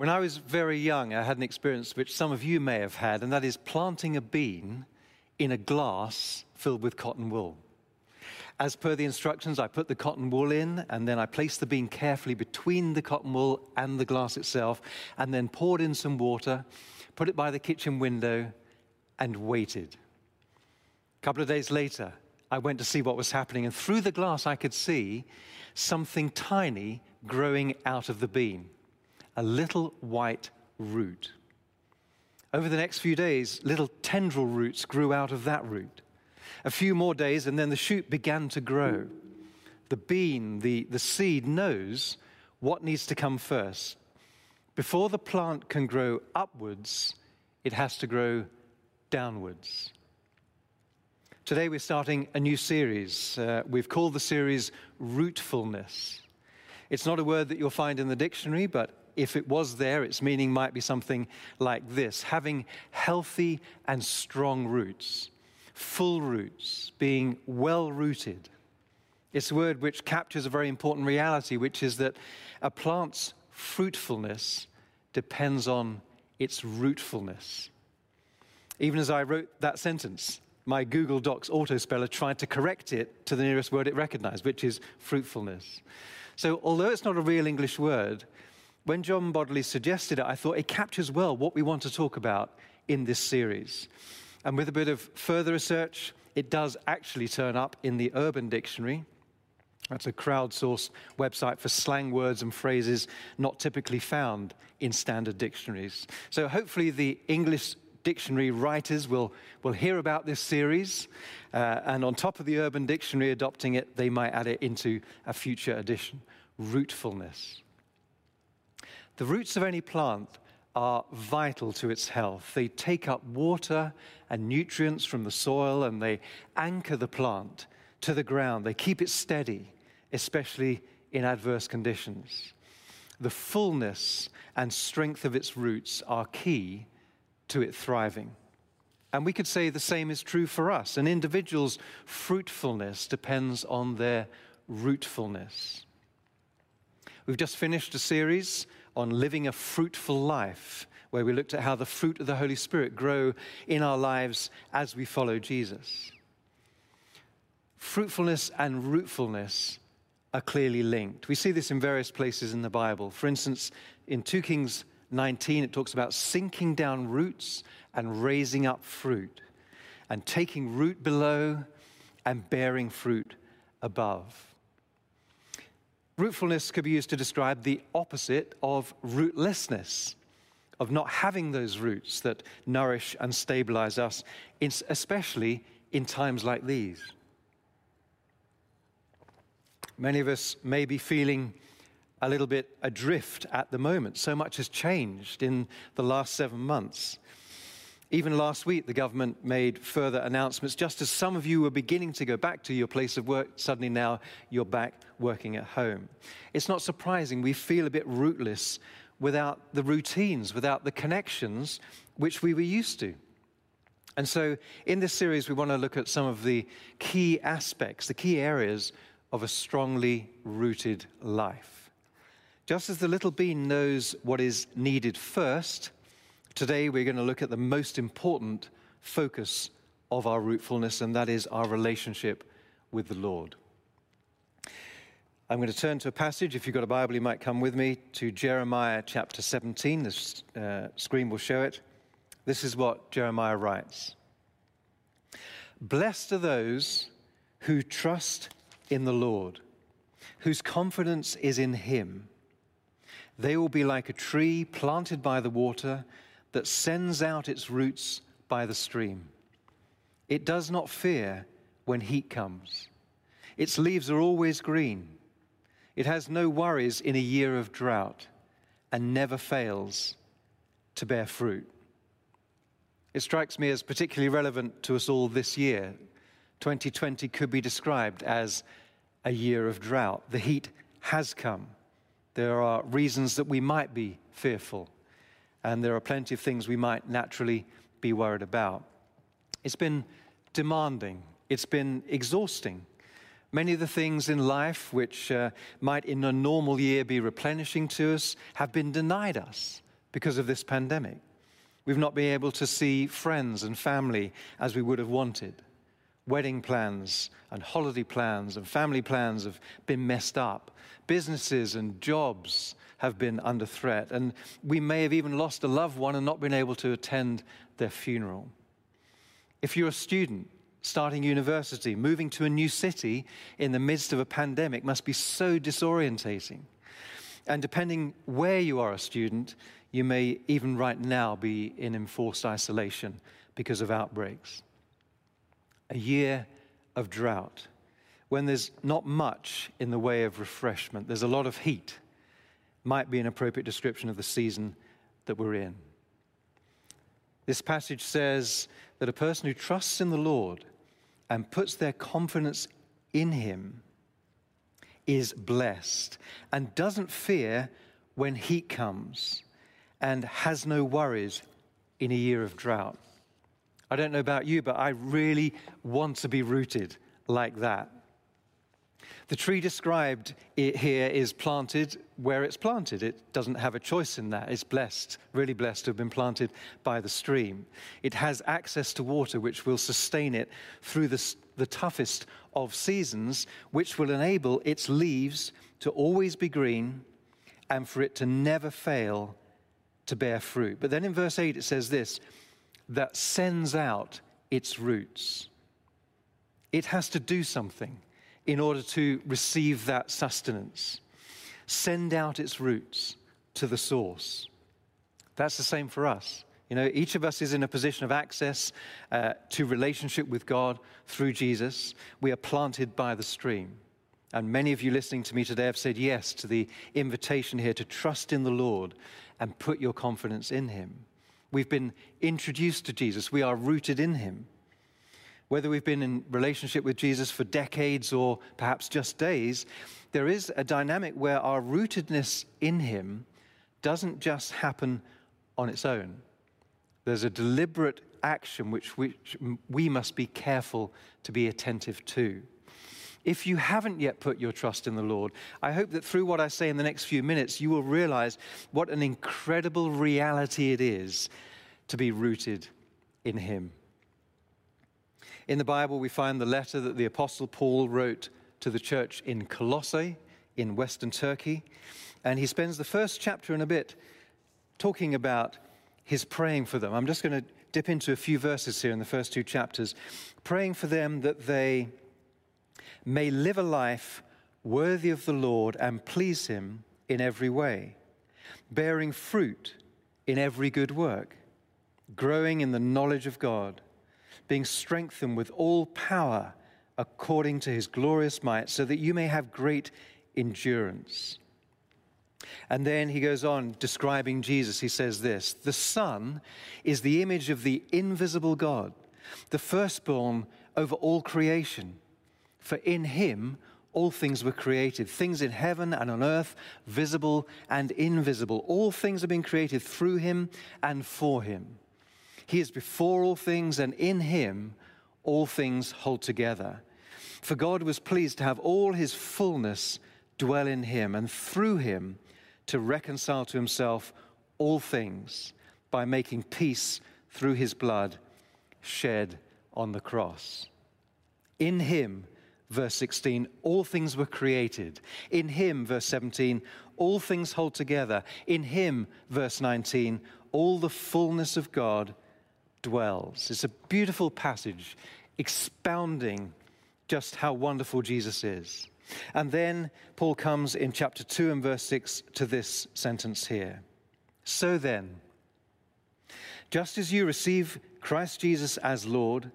When I was very young, I had an experience which some of you may have had, and that is planting a bean in a glass filled with cotton wool. As per the instructions, I put the cotton wool in, and then I placed the bean carefully between the cotton wool and the glass itself, and then poured in some water, put it by the kitchen window, and waited. A couple of days later, I went to see what was happening, and through the glass, I could see something tiny growing out of the bean a little white root. Over the next few days, little tendril roots grew out of that root. A few more days, and then the shoot began to grow. The bean, the, the seed, knows what needs to come first. Before the plant can grow upwards, it has to grow downwards. Today, we're starting a new series. Uh, we've called the series Rootfulness. It's not a word that you'll find in the dictionary, but if it was there, its meaning might be something like this having healthy and strong roots, full roots, being well rooted. It's a word which captures a very important reality, which is that a plant's fruitfulness depends on its rootfulness. Even as I wrote that sentence, my Google Docs autospeller tried to correct it to the nearest word it recognized, which is fruitfulness. So, although it's not a real English word, when John Bodley suggested it, I thought it captures well what we want to talk about in this series. And with a bit of further research, it does actually turn up in the Urban Dictionary. That's a crowdsourced website for slang words and phrases not typically found in standard dictionaries. So hopefully the English dictionary writers will, will hear about this series, uh, and on top of the Urban Dictionary adopting it, they might add it into a future edition. Rootfulness. The roots of any plant are vital to its health. They take up water and nutrients from the soil and they anchor the plant to the ground. They keep it steady, especially in adverse conditions. The fullness and strength of its roots are key to it thriving. And we could say the same is true for us. An individual's fruitfulness depends on their rootfulness. We've just finished a series on living a fruitful life, where we looked at how the fruit of the Holy Spirit grow in our lives as we follow Jesus. Fruitfulness and rootfulness are clearly linked. We see this in various places in the Bible. For instance, in 2 Kings 19, it talks about sinking down roots and raising up fruit, and taking root below and bearing fruit above. Rootfulness could be used to describe the opposite of rootlessness, of not having those roots that nourish and stabilize us, especially in times like these. Many of us may be feeling a little bit adrift at the moment. So much has changed in the last seven months. Even last week, the government made further announcements. Just as some of you were beginning to go back to your place of work, suddenly now you're back working at home. It's not surprising we feel a bit rootless without the routines, without the connections which we were used to. And so, in this series, we want to look at some of the key aspects, the key areas of a strongly rooted life. Just as the little bean knows what is needed first, Today, we're going to look at the most important focus of our rootfulness, and that is our relationship with the Lord. I'm going to turn to a passage. If you've got a Bible, you might come with me to Jeremiah chapter 17. The uh, screen will show it. This is what Jeremiah writes Blessed are those who trust in the Lord, whose confidence is in Him. They will be like a tree planted by the water that sends out its roots by the stream. It does not fear when heat comes. Its leaves are always green. It has no worries in a year of drought and never fails to bear fruit. It strikes me as particularly relevant to us all this year. 2020 could be described as a year of drought. The heat has come. There are reasons that we might be fearful and there are plenty of things we might naturally be worried about. It's been demanding, it's been exhausting. Many of the things in life which uh, might in a normal year be replenishing to us have been denied us because of this pandemic. We've not been able to see friends and family as we would have wanted. Wedding plans and holiday plans and family plans have been messed up. Businesses and jobs have been under threat. And we may have even lost a loved one and not been able to attend their funeral. If you're a student starting university, moving to a new city in the midst of a pandemic must be so disorientating. And depending where you are a student, you may even right now be in enforced isolation because of outbreaks. A year of drought, when there's not much in the way of refreshment, there's a lot of heat, might be an appropriate description of the season that we're in. This passage says that a person who trusts in the Lord and puts their confidence in Him is blessed and doesn't fear when heat comes and has no worries in a year of drought. I don't know about you, but I really want to be rooted like that. The tree described here is planted where it's planted. It doesn't have a choice in that. It's blessed, really blessed to have been planted by the stream. It has access to water, which will sustain it through the, the toughest of seasons, which will enable its leaves to always be green and for it to never fail to bear fruit. But then in verse 8 it says this that sends out its roots. It has to do something in order to receive that sustenance. Send out its roots to the source. That's the same for us. You know, each of us is in a position of access uh, to relationship with God through Jesus. We are planted by the stream. And many of you listening to me today have said yes to the invitation here to trust in the Lord and put your confidence in Him. We've been introduced to Jesus, we are rooted in Him. Whether we've been in relationship with Jesus for decades or perhaps just days, there is a dynamic where our rootedness in Him doesn't just happen on its own. There's a deliberate action which, which we must be careful to be attentive to. If you haven't yet put your trust in the Lord, I hope that through what I say in the next few minutes, you will realize what an incredible reality it is to be rooted in Him. In the Bible, we find the letter that the Apostle Paul wrote to the church in Colossae in Western Turkey. And he spends the first chapter and a bit talking about his praying for them. I'm just going to dip into a few verses here in the first two chapters, praying for them that they may live a life worthy of the Lord and please Him in every way, bearing fruit in every good work, growing in the knowledge of God, being strengthened with all power according to His glorious might, so that you may have great endurance. And then he goes on describing Jesus. He says this The Son is the image of the invisible God, the firstborn over all creation. For in him all things were created, things in heaven and on earth, visible and invisible. All things have been created through him and for him. He is before all things, and in him all things hold together. For God was pleased to have all his fullness dwell in him, and through him to reconcile to himself all things by making peace through his blood shed on the cross. In him, verse 16, all things were created. In him, verse 17, all things hold together. In him, verse 19, all the fullness of God dwells. It's a beautiful passage expounding just how wonderful Jesus is. And then Paul comes in chapter 2 and verse 6 to this sentence here. So then, just as you receive Christ Jesus as Lord,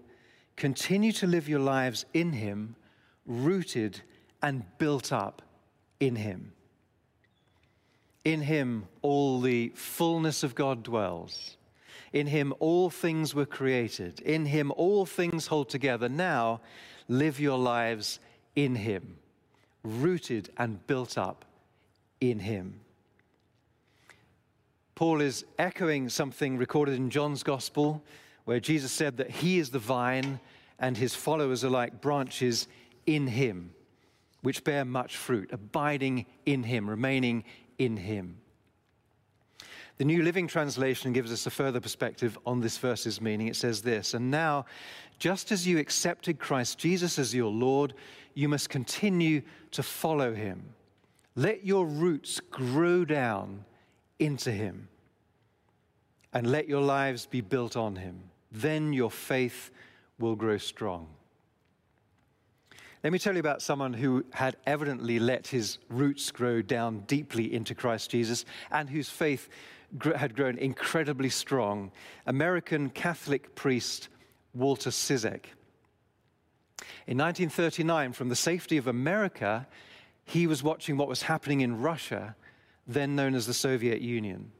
continue to live your lives in him rooted and built up in Him. In Him, all the fullness of God dwells. In Him, all things were created. In Him, all things hold together. Now, live your lives in Him, rooted and built up in Him. Paul is echoing something recorded in John's Gospel, where Jesus said that He is the vine and His followers are like branches in him, which bear much fruit, abiding in him, remaining in him. The New Living Translation gives us a further perspective on this verse's meaning. It says this And now, just as you accepted Christ Jesus as your Lord, you must continue to follow him. Let your roots grow down into him, and let your lives be built on him. Then your faith will grow strong. Let me tell you about someone who had evidently let his roots grow down deeply into Christ Jesus and whose faith had grown incredibly strong. American Catholic priest Walter Ciszek. In 1939, from the safety of America, he was watching what was happening in Russia, then known as the Soviet Union.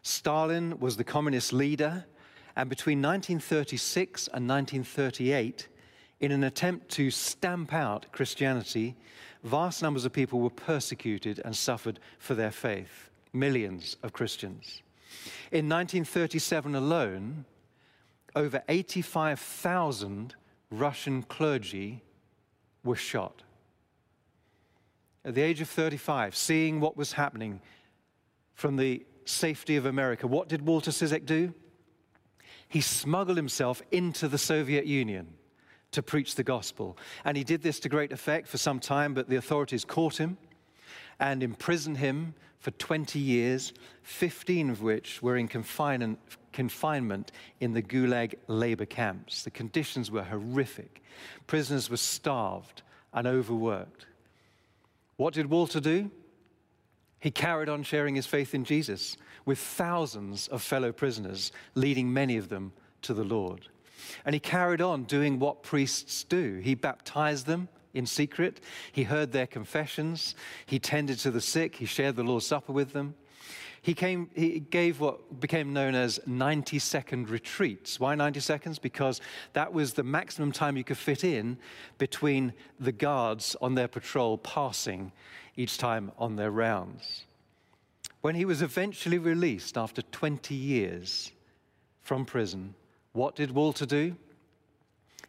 Stalin was the communist leader, and between 1936 and 1938, in an attempt to stamp out Christianity, vast numbers of people were persecuted and suffered for their faith. Millions of Christians. In 1937 alone, over 85,000 Russian clergy were shot. At the age of 35, seeing what was happening from the safety of America, what did Walter Ciszek do? He smuggled himself into the Soviet Union to preach the gospel. And he did this to great effect for some time, but the authorities caught him and imprisoned him for 20 years, 15 of which were in confinement, in the Gulag labor camps. The conditions were horrific. Prisoners were starved and overworked. What did Walter do? He carried on sharing his faith in Jesus with thousands of fellow prisoners, leading many of them to the Lord. And he carried on doing what priests do. He baptized them in secret, he heard their confessions, he tended to the sick, he shared the Lord's Supper with them. He, came, he gave what became known as 90 second retreats. Why 90 seconds? Because that was the maximum time you could fit in between the guards on their patrol passing each time on their rounds. When he was eventually released after 20 years from prison, what did Walter do?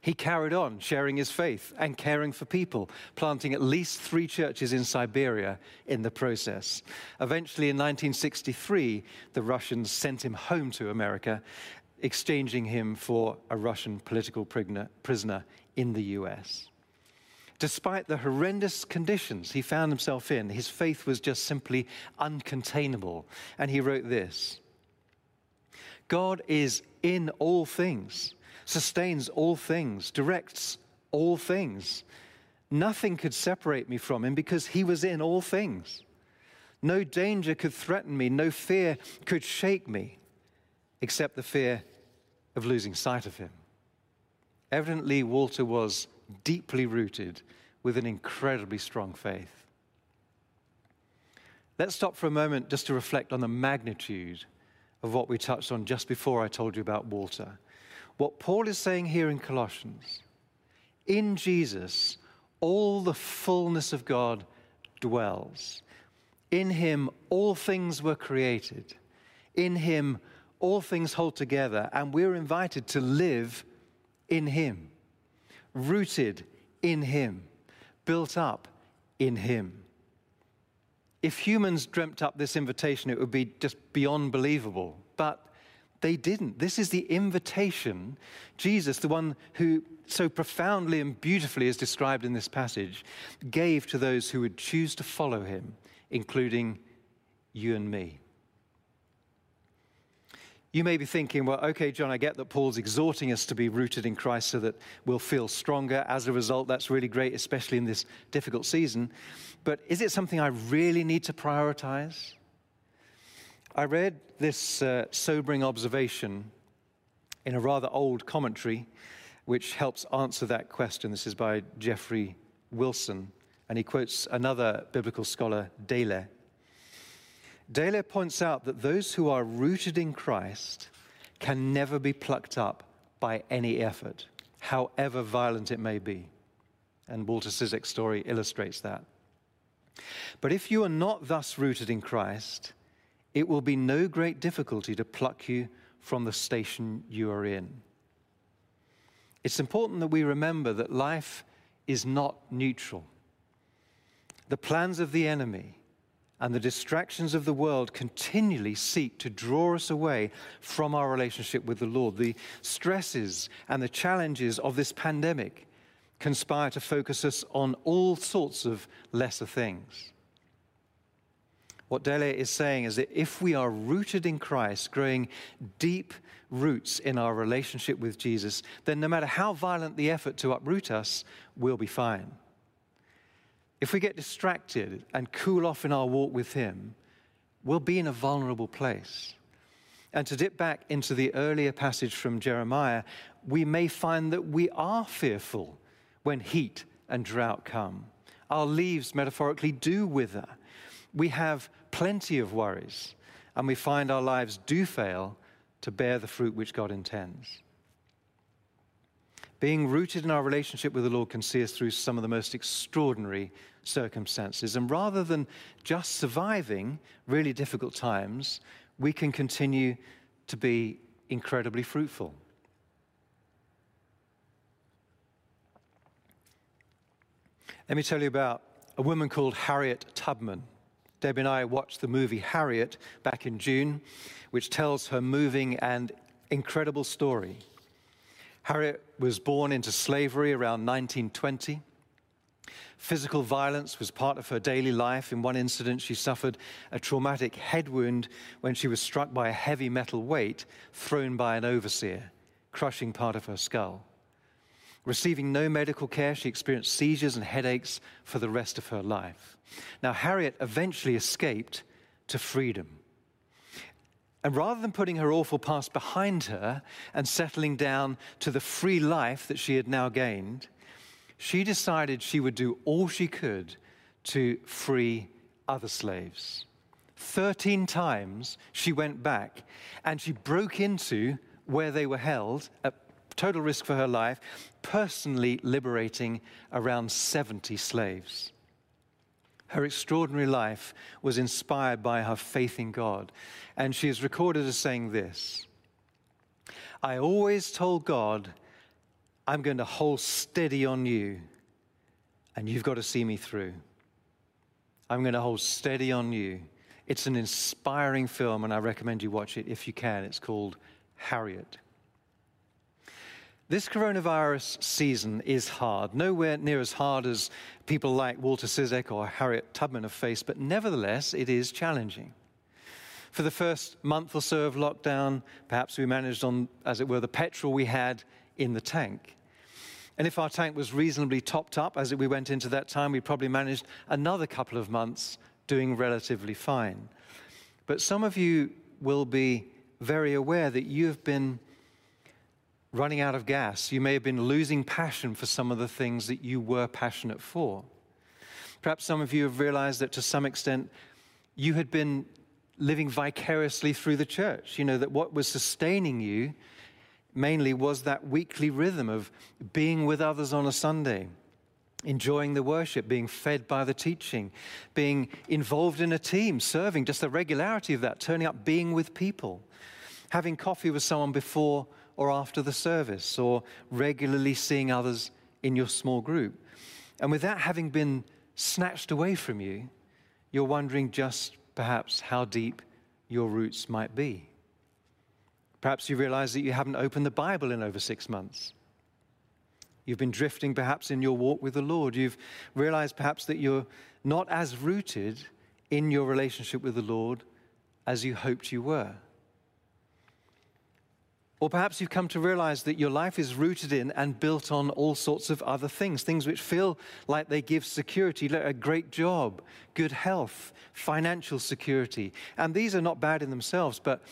He carried on sharing his faith and caring for people, planting at least three churches in Siberia in the process. Eventually, in 1963, the Russians sent him home to America, exchanging him for a Russian political prisoner in the US. Despite the horrendous conditions he found himself in, his faith was just simply uncontainable. And he wrote this God is in all things sustains all things, directs all things. Nothing could separate me from him because he was in all things. No danger could threaten me, no fear could shake me, except the fear of losing sight of him. Evidently, Walter was deeply rooted with an incredibly strong faith. Let's stop for a moment just to reflect on the magnitude of what we touched on just before I told you about Walter. What Paul is saying here in Colossians in Jesus, all the fullness of God dwells. In him, all things were created. In him, all things hold together, and we're invited to live in him, rooted in him, built up in him. If humans dreamt up this invitation, it would be just beyond believable. But they didn't. This is the invitation Jesus, the one who so profoundly and beautifully is described in this passage, gave to those who would choose to follow him, including you and me. You may be thinking, well, okay, John, I get that Paul's exhorting us to be rooted in Christ so that we'll feel stronger as a result. That's really great, especially in this difficult season. But is it something I really need to prioritize? I read this uh, sobering observation in a rather old commentary which helps answer that question. This is by Jeffrey Wilson, and he quotes another biblical scholar, Dailey. Dailey points out that those who are rooted in Christ can never be plucked up by any effort, however violent it may be. And Walter Ciszek's story illustrates that. But if you are not thus rooted in Christ, it will be no great difficulty to pluck you from the station you are in. It's important that we remember that life is not neutral. The plans of the enemy and the distractions of the world continually seek to draw us away from our relationship with the Lord. The stresses and the challenges of this pandemic conspire to focus us on all sorts of lesser things. What Dele is saying is that if we are rooted in Christ, growing deep roots in our relationship with Jesus, then no matter how violent the effort to uproot us, we'll be fine. If we get distracted and cool off in our walk with Him, we'll be in a vulnerable place. And to dip back into the earlier passage from Jeremiah, we may find that we are fearful when heat and drought come. Our leaves, metaphorically, do wither. We have plenty of worries, and we find our lives do fail to bear the fruit which God intends. Being rooted in our relationship with the Lord can see us through some of the most extraordinary circumstances. And rather than just surviving really difficult times, we can continue to be incredibly fruitful. Let me tell you about a woman called Harriet Tubman. Debbie and I watched the movie Harriet back in June, which tells her moving and incredible story. Harriet was born into slavery around 1920. Physical violence was part of her daily life. In one incident, she suffered a traumatic head wound when she was struck by a heavy metal weight thrown by an overseer, crushing part of her skull. Receiving no medical care, she experienced seizures and headaches for the rest of her life. Now, Harriet eventually escaped to freedom. And rather than putting her awful past behind her and settling down to the free life that she had now gained, she decided she would do all she could to free other slaves. Thirteen times she went back and she broke into where they were held at total risk for her life, personally liberating around 70 slaves. Her extraordinary life was inspired by her faith in God, and she is recorded as saying this I always told God I'm going to hold steady on you, and you've got to see me through. I'm going to hold steady on you. It's an inspiring film, and I recommend you watch it if you can. It's called Harriet. This coronavirus season is hard, nowhere near as hard as people like Walter Ciszek or Harriet Tubman have faced, but nevertheless, it is challenging. For the first month or so of lockdown, perhaps we managed on, as it were, the petrol we had in the tank. And if our tank was reasonably topped up as we went into that time, we probably managed another couple of months doing relatively fine. But some of you will be very aware that you've been running out of gas. You may have been losing passion for some of the things that you were passionate for. Perhaps some of you have realized that to some extent you had been living vicariously through the church. You know, that what was sustaining you mainly was that weekly rhythm of being with others on a Sunday, enjoying the worship, being fed by the teaching, being involved in a team, serving, just the regularity of that, turning up, being with people, having coffee with someone before or after the service, or regularly seeing others in your small group. And with that having been snatched away from you, you're wondering just perhaps how deep your roots might be. Perhaps you realize that you haven't opened the Bible in over six months. You've been drifting perhaps in your walk with the Lord. You've realized perhaps that you're not as rooted in your relationship with the Lord as you hoped you were. Or perhaps you've come to realize that your life is rooted in and built on all sorts of other things, things which feel like they give security, like a great job, good health, financial security. And these are not bad in themselves, but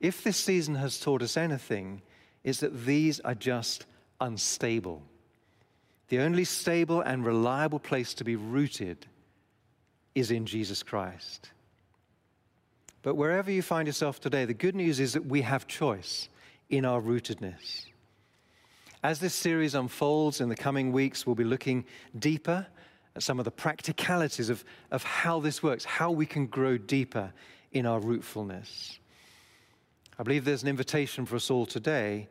if this season has taught us anything, is that these are just unstable. The only stable and reliable place to be rooted is in Jesus Christ. But wherever you find yourself today, the good news is that we have choice in our rootedness. As this series unfolds in the coming weeks, we'll be looking deeper at some of the practicalities of, of how this works, how we can grow deeper in our rootfulness. I believe there's an invitation for us all today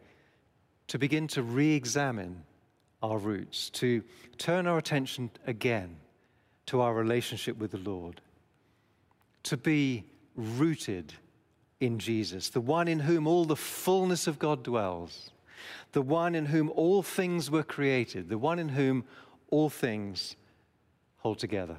to begin to re examine our roots, to turn our attention again to our relationship with the Lord, to be rooted in Jesus, the one in whom all the fullness of God dwells, the one in whom all things were created, the one in whom all things hold together.